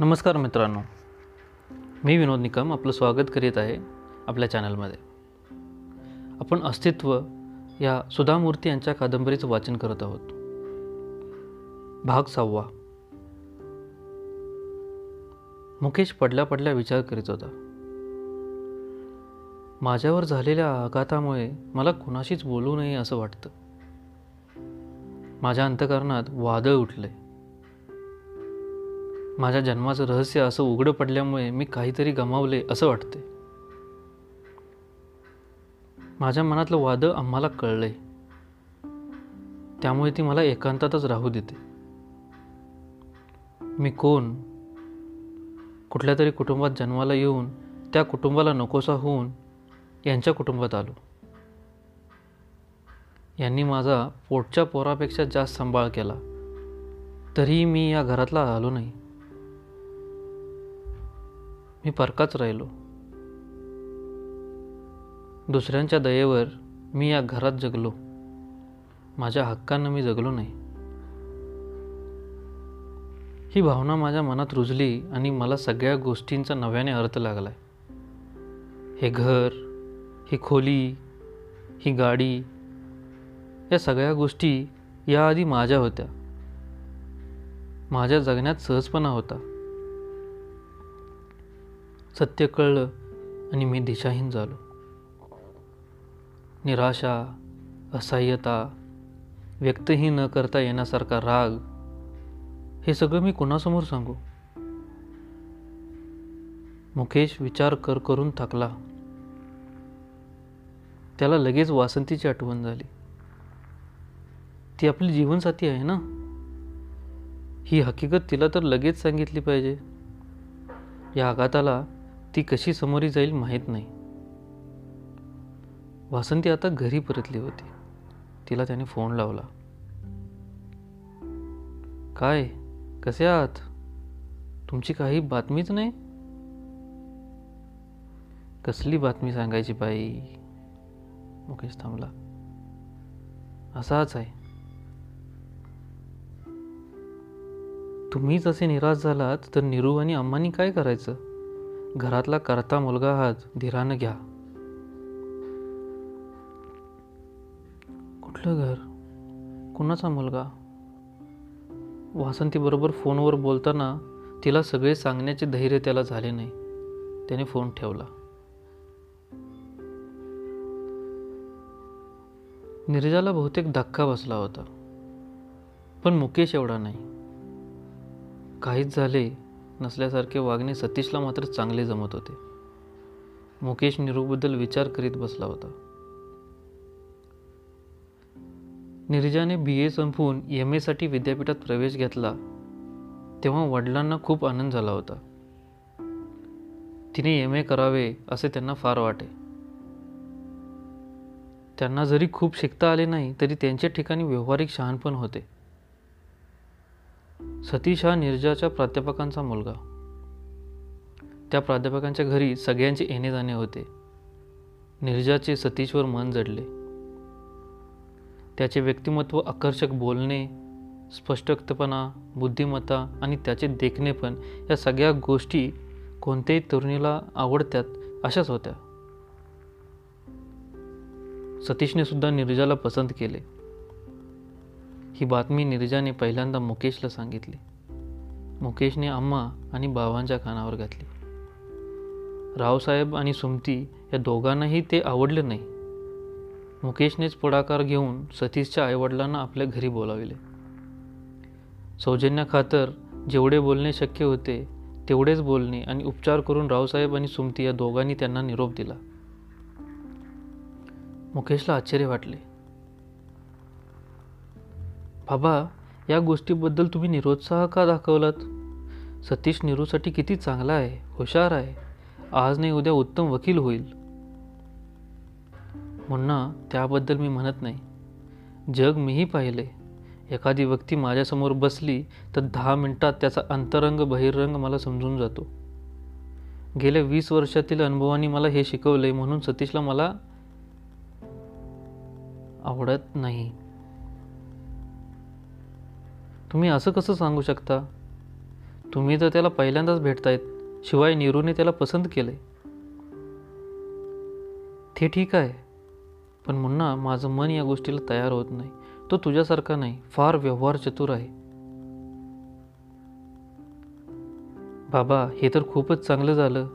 नमस्कार मित्रांनो. मी विनोद निकम आपलं स्वागत करीत आहे आपल्या चॅनलमध्ये. आपण अस्तित्व या सुधामूर्ती यांच्या कादंबरीचं वाचन करत आहोत. भाग सहावा. मुकेश पडल्या पडल्या विचार करीत होता. माझ्यावर झालेल्या आघातामुळे मला कुणाशीच बोलू नये असं वाटतं. माझ्या अंतकरणात वादळ उठले माझ्या जन्माचं रहस्य असं उघडं पडल्यामुळे मी काहीतरी गमावले असं वाटते माझ्या मनातलं वादळ आम्हाला कळलंय. त्यामुळे ती मला एकांतातच राहू देते. मी कोण? कुठल्या तरी कुटुंबात जन्माला येऊन त्या कुटुंबाला नकोसा होऊन यांच्या कुटुंबात आलो. यांनी माझा पोटच्या पोरापेक्षा जास्त सांभाळ केला. तरीही मी या घरातला आलो नाही. मी परकाच राहिलो. दुसऱ्यांच्या दयेवर मी या घरात जगलो. माझ्या हक्कांना मी जगलो नाही. ही भावना माझ्या मनात रुजली आणि मला सगळ्या गोष्टींचा नव्याने अर्थ लागलाय. हे घर ही खोली ही गाडी या सगळ्या गोष्टी याआधी माझ्या होत्या. माझ्या जगण्यात सहजपणा होता. सत्य कळलं आणि मी दिशाहीन झालो. निराशा असहाय्यता व्यक्तही न करता येण्यासारखा राग हे सगळं मी कुणासमोर सांगू? मुकेश विचार कर करून थकला. त्याला लगेच वासंतीची आठवण झाली. ती आपली जीवनसाथी आहे ना? ही हकीकत तिला तर लगेच सांगितली पाहिजे. या आघाताला ती कशी समोरी जाईल माहीत नाही. वासंती आता घरी परतली होती. तिला त्याने फोन लावला. काय? कसे आहात? तुमची काही बातमीच नाही? कसली बातमी सांगायची बाई? मुकेश थांबला. असाच आहे. तुम्हीच असे निराश झालात तर निरू आणि अम्मानी काय करायचं? घरातला करता मुलगा आहात धीरानं घ्या. कुठलं घर? कुणाचा मुलगा? वासंतीबरोबर फोनवर बोलताना तिला सगळे सांगण्याचे धैर्य त्याला झाले नाही. त्याने फोन ठेवला. निर्जाला बहुतेक धक्का बसला होता. पण मुकेश एवढा नाही. काहीच झाले नसल्यासारखे वागणे सतीशला मात्र चांगले जमत होते. मुकेश निरूबद्दल विचार करीत बसला होता. निर्जाने बी ए संपवून एम एसाठी विद्यापीठात प्रवेश घेतला तेव्हा वडिलांना खूप आनंद झाला होता. तिने एम ए करावे असे त्यांना फार वाटे. त्यांना जरी खूप शिकता आले नाही तरी त्यांच्या ठिकाणी व्यवहारिक शहाणपण होते. सतीश हा निर्जाच्या प्राध्यापकांचा मुलगा. त्या प्राध्यापकांच्या घरी सगळ्यांचे येणे जाणे होते. निर्जाचे सतीशवर मन जडले. त्याचे व्यक्तिमत्व आकर्षक बोलणे स्पष्टपणा बुद्धिमत्ता आणि त्याचे देखणेपण या सगळ्या गोष्टी कोणत्याही तरुणीला आवडत्यात अशाच होत्या. सतीशने सुद्धा निर्जाला पसंत केले. ही बातमी निर्जाने पहिल्यांदा मुकेशला सांगितली. मुकेशने अम्मा आणि बाबांच्या कानावर घातली. रावसाहेब आणि सुमती या दोघांनाही ते आवडले नाही. मुकेशनेच पुढाकार घेऊन सतीशच्या आईवडिलांना आपल्या घरी बोलाविले. सौजन्याखातर जेवढे बोलणे शक्य होते तेवढेच बोलणे आणि उपचार करून रावसाहेब आणि सुमती या दोघांनी त्यांना निरोप दिला. मुकेशला आश्चर्य वाटले. बाबा या गोष्टीबद्दल तुम्ही निरोत्साह का दाखवलात? सतीश निरूसाठी किती चांगला आहे हुशार आहे. आज नाही उद्या उत्तम वकील होईल. म्हणणं त्याबद्दल मी म्हणत नाही. जग मीही पाहिले. एखादी व्यक्ती माझ्यासमोर बसली तर दहा मिनटात त्याचा अंतरंग बहिरंग मला समजून जातो. गेल्या वीस वर्षातील अनुभवाने मला हे शिकवले म्हणून सतीशला मला आवडत नाही. तुम्ही असं कसं सांगू शकता? तुम्ही तर त्याला पहिल्यांदाच भेटतायत शिवाय नीरूने त्याला पसंत केलंय. ते ठीक आहे पण मुन्ना माझं मन या गोष्टीला तयार होत नाही. तो तुझ्यासारखा नाही फार व्यवहार चतुर आहे. बाबा हे तर खूपच चांगलं झालं.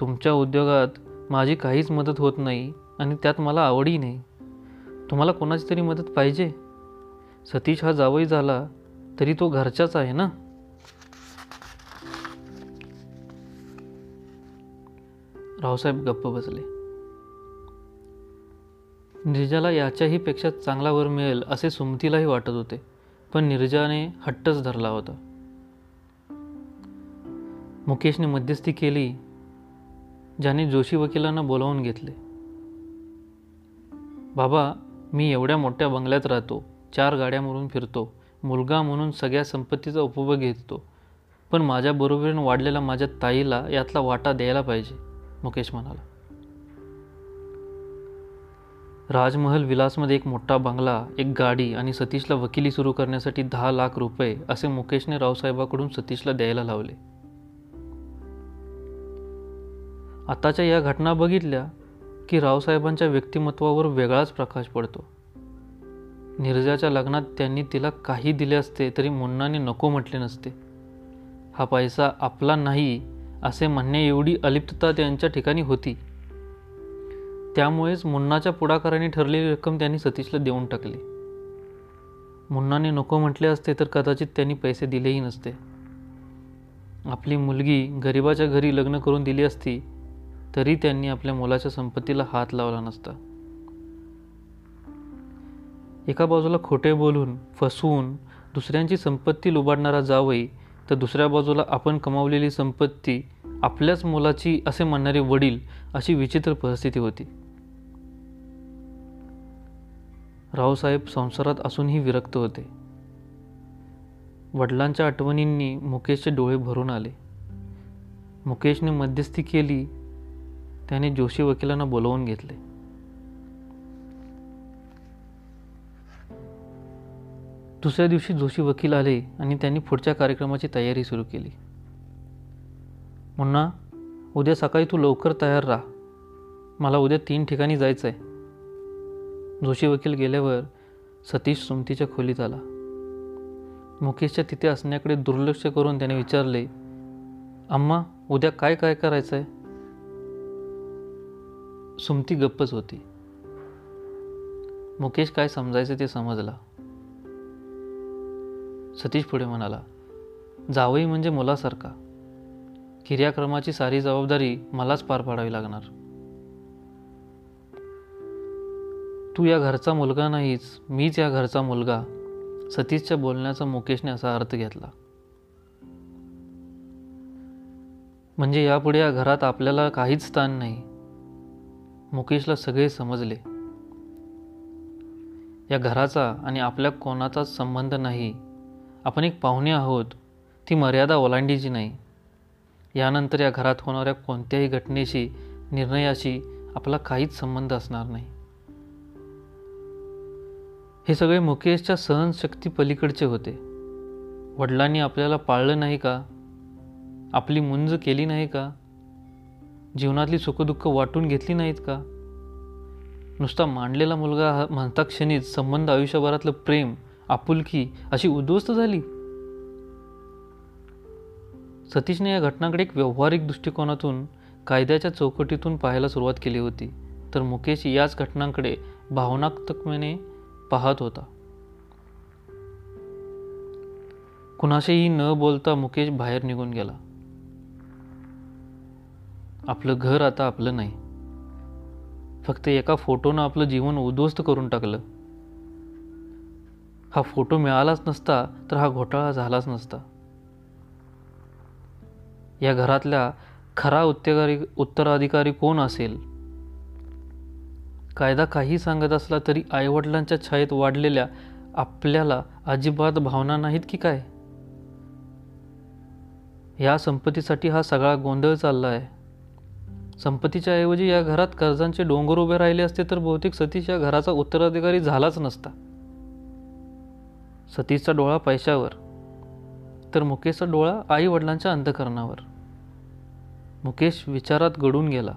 तुमच्या उद्योगात माझी काहीच मदत होत नाही आणि त्यात मला आवडही नाही. तुम्हाला कोणाची तरी मदत पाहिजे? सतीश हा जावई झाला तरी तो घरच्याच आहे ना? रावसाहेब गप्प बसले. निर्जाला याच्याही पेक्षा चांगला वर मिळेल असे सुमतीलाही वाटत होते पण निर्जाने हट्टच धरला होता. मुकेशने मध्यस्थी केली ज्याने जोशी वकिलांना बोलावून घेतले. बाबा मी एवढ्या मोठ्या बंगल्यात राहतो चार गाड्या म्हणून फिरतो मुलगा म्हणून सगळ्या संपत्तीचा उपभोग घेतो. पण माझ्याबरोबरीनं वाढलेला माझ्या ताईला यातला वाटा द्यायला पाहिजे मुकेश म्हणाला. राजमहल विलासमध्ये एक मोठा बंगला एक गाडी आणि सतीशला वकिली सुरू करण्यासाठी दहा लाख रुपये असे मुकेशने रावसाहेबाकडून सतीशला द्यायला लावले. आताच्या या घटना बघितल्या की रावसाहेबांच्या व्यक्तिमत्वावर वेगळाच प्रकाश पडतो. निर्जाच्या लग्नात त्यांनी तिला काही दिले असते तरी मुन्नाने नको म्हटले नसते. हा पैसा आपला नाही असे म्हणणे एवढी अलिप्तता त्यांच्या ठिकाणी होती. त्यामुळेच मुन्नाच्या पुढाकाराने ठरलेली रक्कम त्यांनी सतीशला देऊन टाकली. मुन्नाने नको म्हटले असते तर कदाचित त्यांनी पैसे दिलेही नसते. आपली मुलगी गरिबाच्या घरी लग्न करून दिली असती तरी त्यांनी आपल्या मुलाच्या संपत्तीला हात लावला नसता. एका बाजूला खोटे बोलून फसवून दुसऱ्यांची संपत्ती लुबाडणारा जावई तर दुसऱ्या बाजूला आपण कमावलेली संपत्ती आपल्याच मुलाची असे म्हणणारे वडील अशी विचित्र परिस्थिती होती. रावसाहेब संसारात असूनही विरक्त होते. वडिलांच्या आठवणींनी मुकेशचे डोळे भरून आले. मुकेशने मध्यस्थी केली. त्याने जोशी वकिलांना बोलवून घेतले. दुसऱ्या दिवशी जोशी वकील आले आणि त्यांनी पुढच्या कार्यक्रमाची तयारी सुरू केली. मुन्ना उद्या सकाळी तू लवकर तयार राहा. मला उद्या तीन ठिकाणी जायचं आहे जोशी वकील गेल्यावर सतीश सुमतीच्या खोलीत आला. मुकेशच्या तिथे असण्याकडे दुर्लक्ष करून त्याने विचारले अम्मा उद्या काय काय करायचं आहे सुमती गप्पच होती. मुकेश काय समजायचं ते समजला. सतीश पुढे म्हणाला जावई म्हणजे मुलासारखा. क्रियाक्रमाची सारी जबाबदारी मलाच पार पाडावी लागणार. तू या घरचा मुलगा नाहीच मीच या घरचा मुलगा सतीशच्या बोलण्याचा मुकेशने असा अर्थ घेतला. म्हणजे यापुढे या घरात आपल्याला काहीच स्थान नाही. मुकेशला सगळे समजले. या घराचा आणि आपल्या कोणाचाच संबंध नाही आपण एक पाहुणे आहोत. ती मर्यादा ओलांडीची नाही. यानंतर या घरात होणाऱ्या कोणत्याही घटनेशी निर्णयाशी आपला काहीच संबंध असणार नाही. हे सगळे मुकेशच्या सहनशक्ती पलीकडचे होते. वडिलांनी आपल्याला पाळलं नाही का? आपली मुंज केली नाही का? जीवनातली सुखदुःख वाटून घेतली नाहीत का? नुसता मांडलेला मुलगा म्हणता क्षणीच संबंध आयुष्यभरातलं प्रेम आपुलकी अशी उद्ध्वस्त झाली? सतीशने या घटनाकडे एक व्यावहारिक दृष्टिकोनातून कायद्याच्या चौकटीतून पाहायला सुरुवात केली होती. तर मुकेश याच घटनांकडे भावनात्मकतेने पाहत होता. कुणाशीही न बोलता मुकेश बाहेर निघून गेला. आपलं घर आता आपलं नाही. फक्त एका फोटोनं आपलं जीवन उद्ध्वस्त करून टाकलं. हा फोटो मिळालाच नसता तर हा घोटाळा झालाच नसता. या घरातल्या खरा उत्तराधिकारी उत्तराधिकारी कोण असेल? कायदा काही सांगत असला तरी आईवडिलांच्या छायेत वाढलेल्या आपल्याला अजिबात भावना नाहीत की काय? या संपत्तीसाठी हा सगळा गोंधळ चालला आहे. संपत्तीच्या ऐवजी या घरात कर्जांचे डोंगर उभे राहिले असते तर बहुतेक सतीश या घराचा उत्तराधिकारी झालाच नसता. सतीशचा डोळा पैशावर तर मुकेशचा डोळा आई वडिलांच्या अंतकरणावर मुकेश विचारात गडून गेला.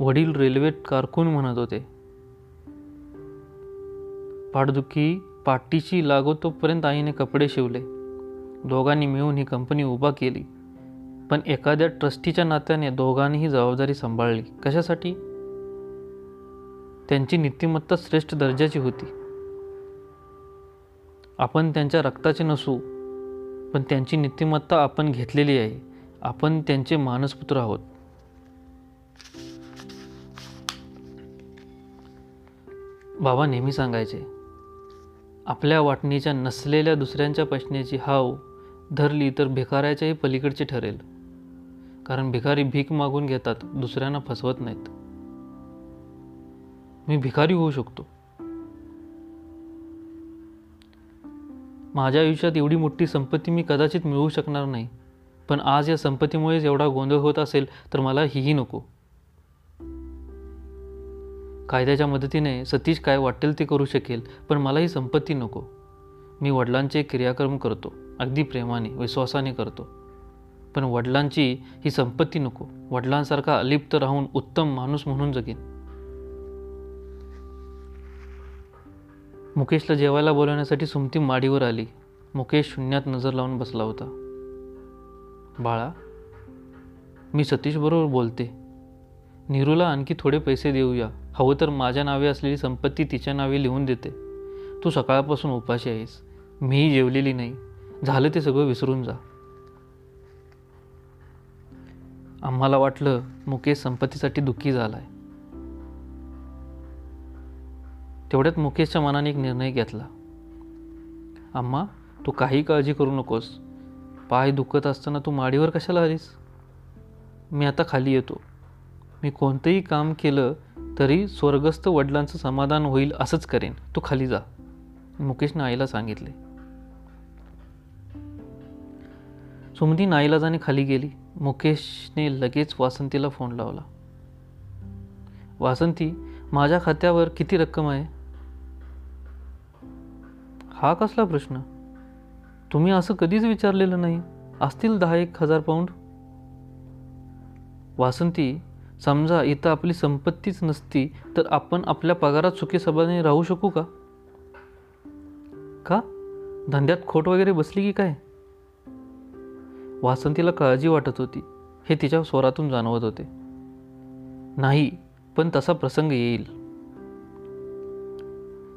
वडील रेल्वेत कारकून म्हणत होते पाठदुखी पाठीची लागो तोपर्यंत आईने कपडे शिवले. दोघांनी मिळून ही कंपनी उभा केली. पण एखाद्या ट्रस्टीच्या नात्याने दोघांनीही जबाबदारी सांभाळली. कशासाठी? त्यांची नीतिमत्ता श्रेष्ठ दर्जाची होती. आपण त्यांच्या रक्ताचे नसू पण त्यांची नीतिमत्ता आपण घेतलेली आहे. आपण त्यांचे मानसपुत्र आहोत. बाबा नेहमी सांगायचे आपल्या वाटणीच्या नसलेल्या दुसऱ्यांच्या प्रश्नाची हाव धरली तर भिकाऱ्याच्याही पलीकडचे ठरेल. कारण भिकारी भीक मागून घेतात दुसऱ्यांना फसवत नाहीत. मी भिकारी होऊ शकतो. माझ्या आयुष्यात एवढी मोठी संपत्ती मी कदाचित मिळवू शकणार नाही. पण आज या संपत्तीमुळेच एवढा गोंधळ होत असेल तर मला हीही नको. कायद्याच्या मदतीने सतीश काय वाटेल ते करू शकेल पण मला ही संपत्ती नको. मी वडिलांचे क्रियाक्रम करतो अगदी प्रेमाने विश्वासाने करतो. पण वडिलांची ही संपत्ती नको. वडिलांसारखा अलिप्त राहून उत्तम माणूस म्हणून जगेन. मुकेशला जेवायला बोलवण्यासाठी सुमती माडीवर आली. मुकेश शून्यात नजर लावून बसला होता. बाळा मी सतीशबरोबर बोलते. नीरूला आणखी थोडे पैसे देऊया. हवं तर माझ्या नावे असलेली संपत्ती तिच्या नावे लिहून देते. तू सकाळपासून उपाशी आहेस. मीही जेवलेली नाही. झालं ते सगळं विसरून जा. आम्हाला वाटलं मुकेश संपत्तीसाठी दुःखी झाला आहे तेवढ्यात मुकेशच्या मनाने एक निर्णय घेतला. आम्हा तू काही काळजी करू नकोस. पाय दुखत असताना तू माडीवर कशाला आलीस? मी आता खाली येतो. मी कोणतंही काम केलं तरी स्वर्गस्थ वडिलांचं समाधान होईल असंच करेन. तू खाली जा. मुकेशने आईला सांगितले. सुमती नाईलाजाने खाली गेली. मुकेशने लगेच वासंतीला फोन लावला. वासंती माझ्या खात्यावर किती रक्कम आहे? हा कसला प्रश्न? तुम्ही असं कधीच विचारलेलं नाही. असतील दहा एक हजार पाऊंड. वासंती समजा इथं आपली संपत्तीच नसती तर आपण आपल्या पगारात सुखी सभाने राहू शकू का? का? धंद्यात खोट वगैरे बसली की काय? वासंतीला काळजी वाटत होती. हे तिच्या स्वरातून जाणवत होते. नाही पण तसा प्रसंग येईल.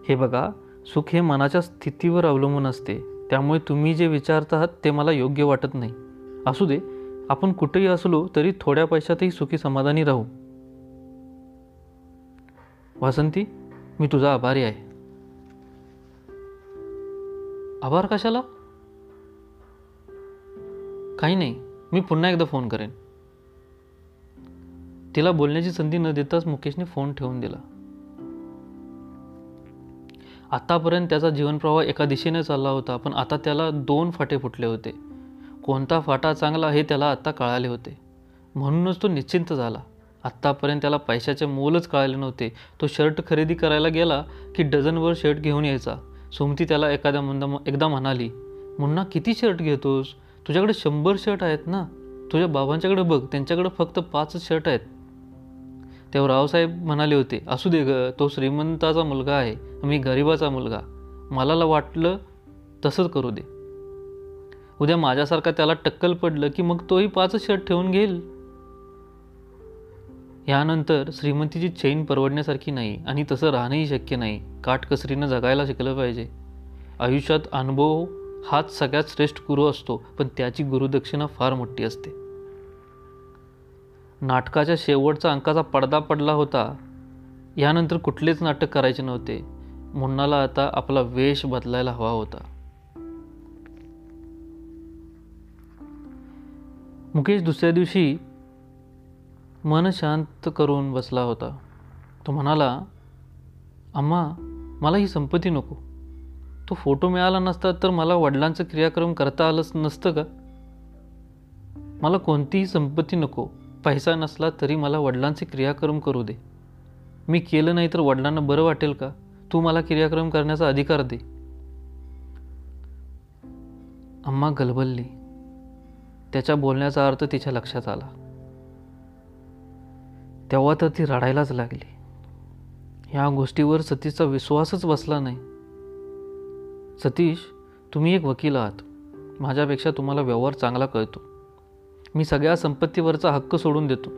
हे बघा सुख हे मनाच्या स्थितीवर अवलंबून असते. त्यामुळे तुम्ही जे विचारतात ते मला योग्य वाटत नाही. असू दे आपण कुठेही असलो तरी थोड्या पैशातही सुखी समाधानी राहू. वासंती मी तुझा आभारी आहे. आभार कशाला? काही नाही मी पुन्हा एकदा फोन करेन. तिला बोलण्याची संधी न देताच मुकेशने फोन ठेवून दिला. आतापर्यंत त्याचा जीवनप्रवाह एका दिशेने चालला होता पण आता त्याला दोन फाटे फुटले होते. कोणता फाटा चांगला हे त्याला आत्ता कळाले होते. म्हणूनच तो निश्चिंत झाला. आत्तापर्यंत त्याला पैशाचे मोलच कळाले नव्हते. तो शर्ट खरेदी करायला गेला की डझनवर शर्ट घेऊन यायचा. सोमती त्याला एखाद्या मुंदा एकदा म्हणाली मुन्ना किती शर्ट घेतोस? तुझ्याकडे शंभर शर्ट आहेत ना? तुझ्या बाबांच्याकडे बघ त्यांच्याकडे फक्त पाच शर्ट आहेत. तेव्हा रावसाहेब म्हणाले होते असू दे ग तो श्रीमंताचा मुलगा आहे मी गरिबाचा मुलगा. मला वाटलं तसंच करू दे. उद्या माझ्यासारखा त्याला टक्कल पडलं की मग तोही पाच शर्ट ठेवून घेईल. यानंतर श्रीमंतीची चैन परवडण्यासारखी नाही आणि तसं राहणंही शक्य नाही. काटकसरीनं जगायला शिकलं पाहिजे. आयुष्यात अनुभव हाच सगळ्यात श्रेष्ठ गुरु असतो पण त्याची गुरुदक्षिणा फार मोठी असते. नाटकाच्या शेवटचा अंकाचा पडदा पडला होता. यानंतर कुठलेच नाटक करायचे नव्हते. मुन्नाला आता आपला वेश बदलायला हवा होता. मुकेश दुसऱ्या दिवशी मन शांत करून बसला होता. तो म्हणाला अम्मा मला ही संपत्ती नको. तो फोटो मिळाला नसता तर मला वडिलांचं क्रियाक्रम करता आलंच नसतं का? मला कोणतीही संपत्ती नको. पैसा नसला तरी मला वडिलांचे क्रियाक्रम करू दे. मी केलं नाही तर वडिलांना बरं वाटेल का? तू मला क्रियाक्रम करण्याचा अधिकार दे. अम्मा गलबलली. त्याच्या बोलण्याचा अर्थ तिच्या लक्षात आला. तेव्हा तर ती रडायलाच लागली. ह्या गोष्टीवर सतीशचा विश्वासच बसला नाही. सतीश तुम्ही एक वकील आहात. माझ्यापेक्षा तुम्हाला व्यवहार चांगला कळतो. मी सगळ्या संपत्तीवरचा हक्क सोडून देतो.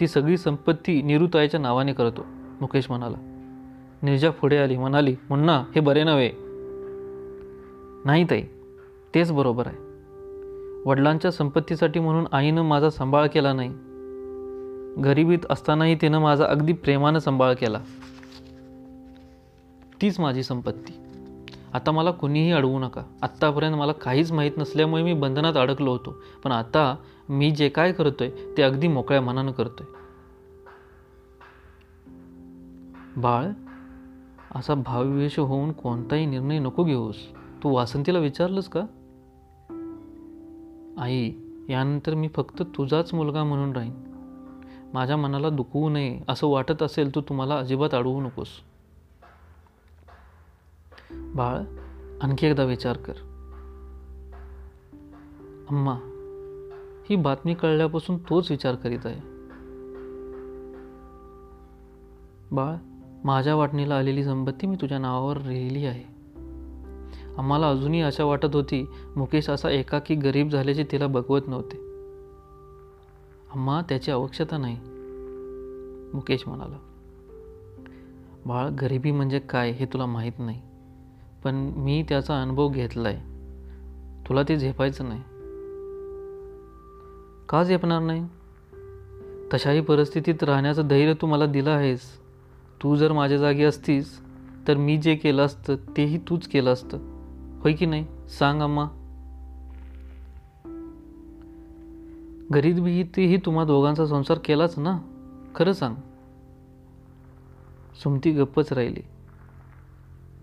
ती सगळी संपत्ती निरुताईच्या नावाने करतो मुकेश म्हणाला. निर्जा पुढे आली म्हणाली मुन्ना हे बरे नव्हे. नाही ताई तेच बरोबर आहे. वडिलांच्या संपत्तीसाठी म्हणून आईनं माझा सांभाळ केला नाही. गरिबीत असतानाही तिनं माझा अगदी प्रेमानं सांभाळ केला. तीच माझी संपत्ती. आता मला कुणीही अडवू नका. आत्तापर्यंत मला काहीच माहीत नसल्यामुळे मी बंधनात अडकलो होतो. पण आता मी जे काय करतोय ते अगदी मोकळ्या मनानं करतोय. बाळ असा भावविवेश होऊन कोणताही निर्णय नको घेऊस. तू वासंतीला विचारलंस का? आई यानंतर मी फक्त तुझाच मुलगा म्हणून राहीन. माझ्या मनाला दुखवू नये असं वाटत असेल तर तुम्हाला अजिबात अडवू नकोस. बाळ आणखी एकदा विचार कर. अम्मा ही बातमी कळल्यापासून तोच विचार करीत आहे. बाळ माझ्या वाटणीला आलेली संपत्ती मी तुझ्या नावावर लिहिली आहे. आम्हाला अजूनही अशा वाटत होती मुकेश असा एकाकी गरीब झाल्याचे तिला बघवत नव्हते. आम्हा त्याची आवश्यकता नाही मुकेश म्हणाला. बाळ गरिबी म्हणजे काय हे तुला माहीत नाही पण मी त्याचा अनुभव घेतला आहे तुला ते झेपायचं नाही. का झेपणार नाही? तशाही परिस्थितीत राहण्याचं धैर्य तू मला दिलं आहेस. तू जर माझ्या जागी असतीस तर मी जे केलं असतं तेही तूच केलं असतं. होय की नाही? सांग अम्मा. गरीबीही तेही तुम्हा दोघांचा संसार केलाच ना? खरं सांग. सुमती गप्पच राहिली.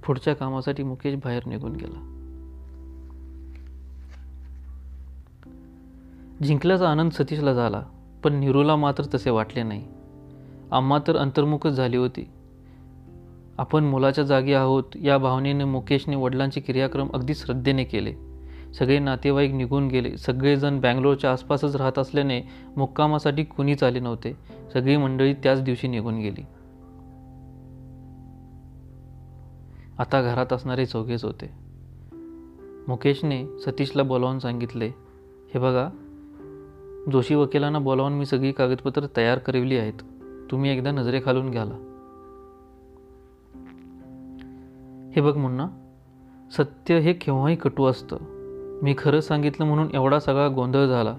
पुढच्या कामासाठी मुकेश बाहेर निघून गेला. जिंकल्याचा आनंद सतीशला झाला पण निरूला मात्र तसे वाटले नाही. आम्हा तर अंतर्मुखच झाली होती. आपण मुलाच्या जागी आहोत या भावनेने मुकेशने वडिलांचे क्रियाक्रम अगदी श्रद्धेने केले. सगळे नातेवाईक निघून गेले. सगळेजण बँगलोरच्या आसपासच राहत असल्याने मुक्कामासाठी कुणीच आले नव्हते. सगळी मंडळी त्याच दिवशी निघून गेली. आता घरात असणारे चौघेच होते. मुकेशने सतीशला बोलावून सांगितले हे बघा जोशी वकिलांना बोलावून मी सगळी कागदपत्र तयार करविली आहेत. तुम्ही एकदा नजरेखालून घ्याला. हे बघ मुन्ना सत्य हे केव्हाही कटू असतं. मी खरं सांगितलं म्हणून एवढा सगळा गोंधळ झाला.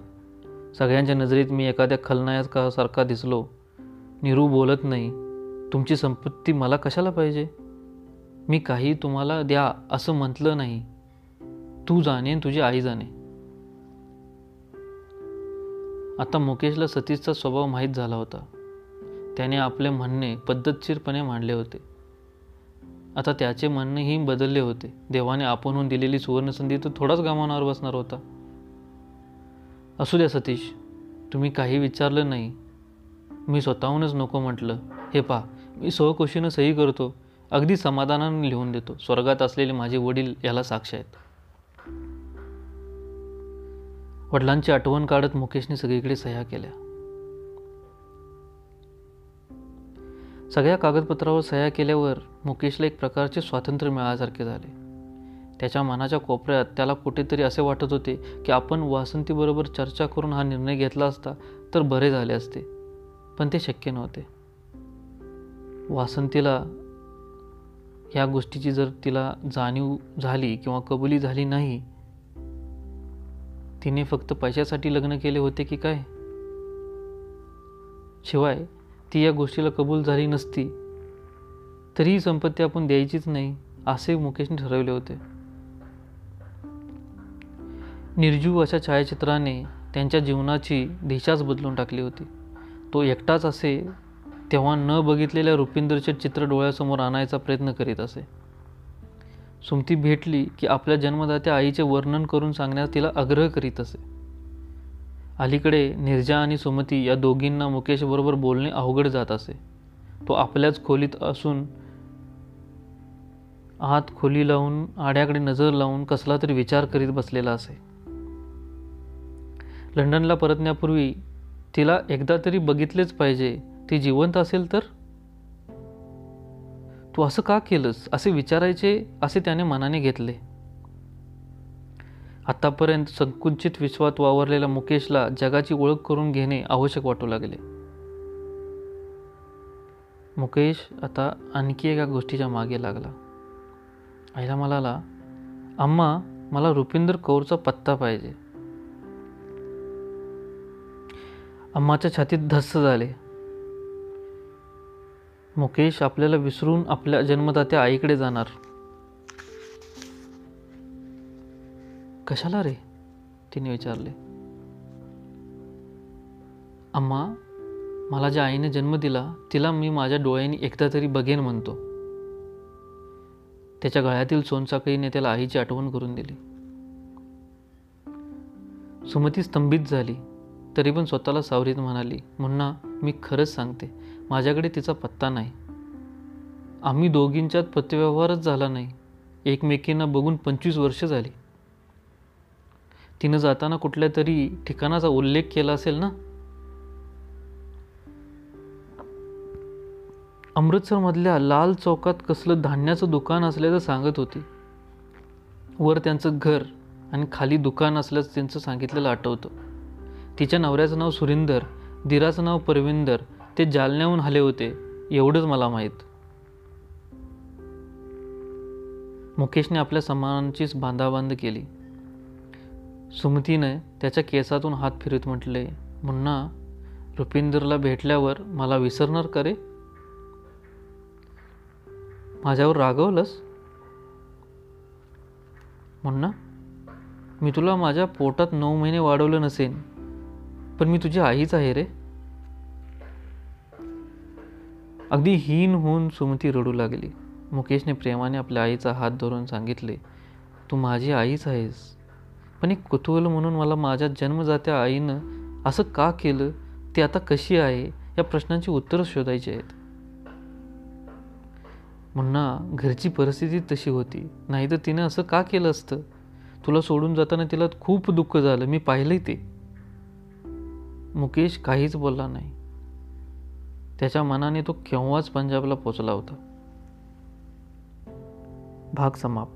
सगळ्यांच्या नजरेत मी एखाद्या खलनायकासारखा दिसलो. निरू बोलत नाही तुमची संपत्ती मला कशाला पाहिजे? मी काही तुम्हाला द्या असं म्हटलं नाही. तू जाणे तुझी आई जाणे. आता मुकेशला सतीशचा स्वभाव माहीत झाला होता. त्याने आपले म्हणणे पद्धतशीरपणे मांडले होते. आता त्याचे म्हणणेही बदलले होते. देवाने आपणहून दिलेली सुवर्णसंधी तर थोडाच गमावणार बसणार होता. असू द्या सतीश तुम्ही काही विचारलं नाही. मी स्वतःहूनच नको म्हटलं. हे पा मी सहकोशीनं सही करतो. अगदी समाधानानं लिहून देतो. स्वर्गात असलेले माझे वडील याला साक्ष आहेत. वडिलांची आठवण काढत मुकेशने सगळीकडे सह्या केल्या. सगळ्या कागदपत्रावर सह्या केल्यावर मुकेशला एक प्रकारचे स्वातंत्र्य मिळाल्यासारखे झाले. त्याच्या मनाच्या कोपऱ्यात त्याला कुठेतरी असे वाटत होते की आपण वासंतीबरोबर चर्चा करून हा निर्णय घेतला असता तर बरे झाले असते पण ते शक्य नव्हते. वासंतीला ह्या गोष्टीची जर तिला जाणीव झाली किंवा कबुली झाली नाही तिने फक्त पैशासाठी लग्न केले होते की काय? शिवाय ती या गोष्टीला कबूल झाली नसती. तरी ही संपत्ती आपण द्यायचीच नाही असे मुकेशने ठरवले होते. निर्जीव अशा छायाचित्राने त्यांच्या जीवनाची दिशाच बदलून टाकली होती. तो एकटाच असे तेव्हा न बघितलेल्या रुपिंदरचे चित्र डोळ्यासमोर आणायचा प्रयत्न करीत असे. सुमती भेटली की आपल्या जन्मदात्या आईचे वर्णन करून सांगण्यास तिला आग्रह करीत असे. अलीकडे निर्जा आणि सुमती या दोघींना मुकेशबरोबर बोलणे अवघड जात असे. तो आपल्याच खोलीत असून आत खोली लावून आड्याकडे नजर लावून कसला तरी विचार करीत बसलेला असे. लंडनला परतण्यापूर्वी तिला एकदा तरी बघितलेच पाहिजे. ती जिवंत असेल तर? तू असं का केलंस? असे विचारायचे असे त्याने मनाने घेतले. आतापर्यंत संकुचित विश्वात वावरलेल्या मुकेशला जगाची ओळख करून घेणे आवश्यक वाटू लागले. मुकेश आता आणखी एका गोष्टीच्या मागे लागला. आईला म्हणाला अम्मा मला रुपिंदर कौरचा पत्ता पाहिजे. अम्माच्या छातीत धस्स झाले. मुकेश आपल्याला विसरून आपल्या जन्मदात्या आईकडे जाणार. कशाला रे? तिने विचारले. अम्मा मला ज्या आईने जन्म दिला तिला मी माझ्या डोळ्यांनी एकदा तरी बघेन म्हणतो. त्याच्या गळ्यातील सोनसाखळीने त्याला आईची आठवण करून दिली. सुमती स्तंभित झाली तरी पण स्वतःला सावरीत म्हणाली मुन्ना मी खरंच सांगते. माझ्याकडे तिचा पत्ता नाही. आम्ही दोघींच्यात पत्रव्यवहारच झाला नाही. एकमेकींना बघून पंचवीस वर्ष झाली. तिनं जाताना कुठल्या तरी ठिकाणाचा उल्लेख केला असेल ना? अमृतसरमधल्या लाल चौकात कसलं धान्याचं दुकान असल्याचं सांगत होती. वर त्यांचं घर आणि खाली दुकान असल्याचं त्यांचं सांगितलेलं आठवतं. तिच्या नवऱ्याचं नाव सुरिंदर दिराचं नाव परविंदर ते जालन्याहून आले होते एवढंच मला माहीत. मुकेशने आपल्या समानांचीच बांधाबांध केली. सुमतीने त्याच्या केसातून हात फिरत म्हटले मुन्ना रुपिंदरला भेटल्यावर मला विसरणार का रे? माझ्यावर रागवलंस? मुन्ना मी तुला माझ्या पोटात नऊ महिने वाढवलं नसेन पण मी तुझी आईच आहे रे. अगदी हीन होऊन सुमती रडू लागली. मुकेशने प्रेमाने आपल्या आईचा हात धरून सांगितले तू माझी आईच आहेस. पण एक कुतूहल म्हणून मला माझ्या जन्मजात्या आईनं असं का केलं? ते आता कशी आहे? या प्रश्नांची उत्तरं शोधायची आहेत. मुन्ना घरची परिस्थिती तशी होती. नाही तर तिनं असं का केलं असतं? तुला सोडून जाताना तिला खूप दुःख झालं. मी पाहिलंय ते. मुकेश काहीच बोलला नाही. त्याच्या मनाने तो केव्हाच पंजाबला पोचला होता. भाग समाप्त.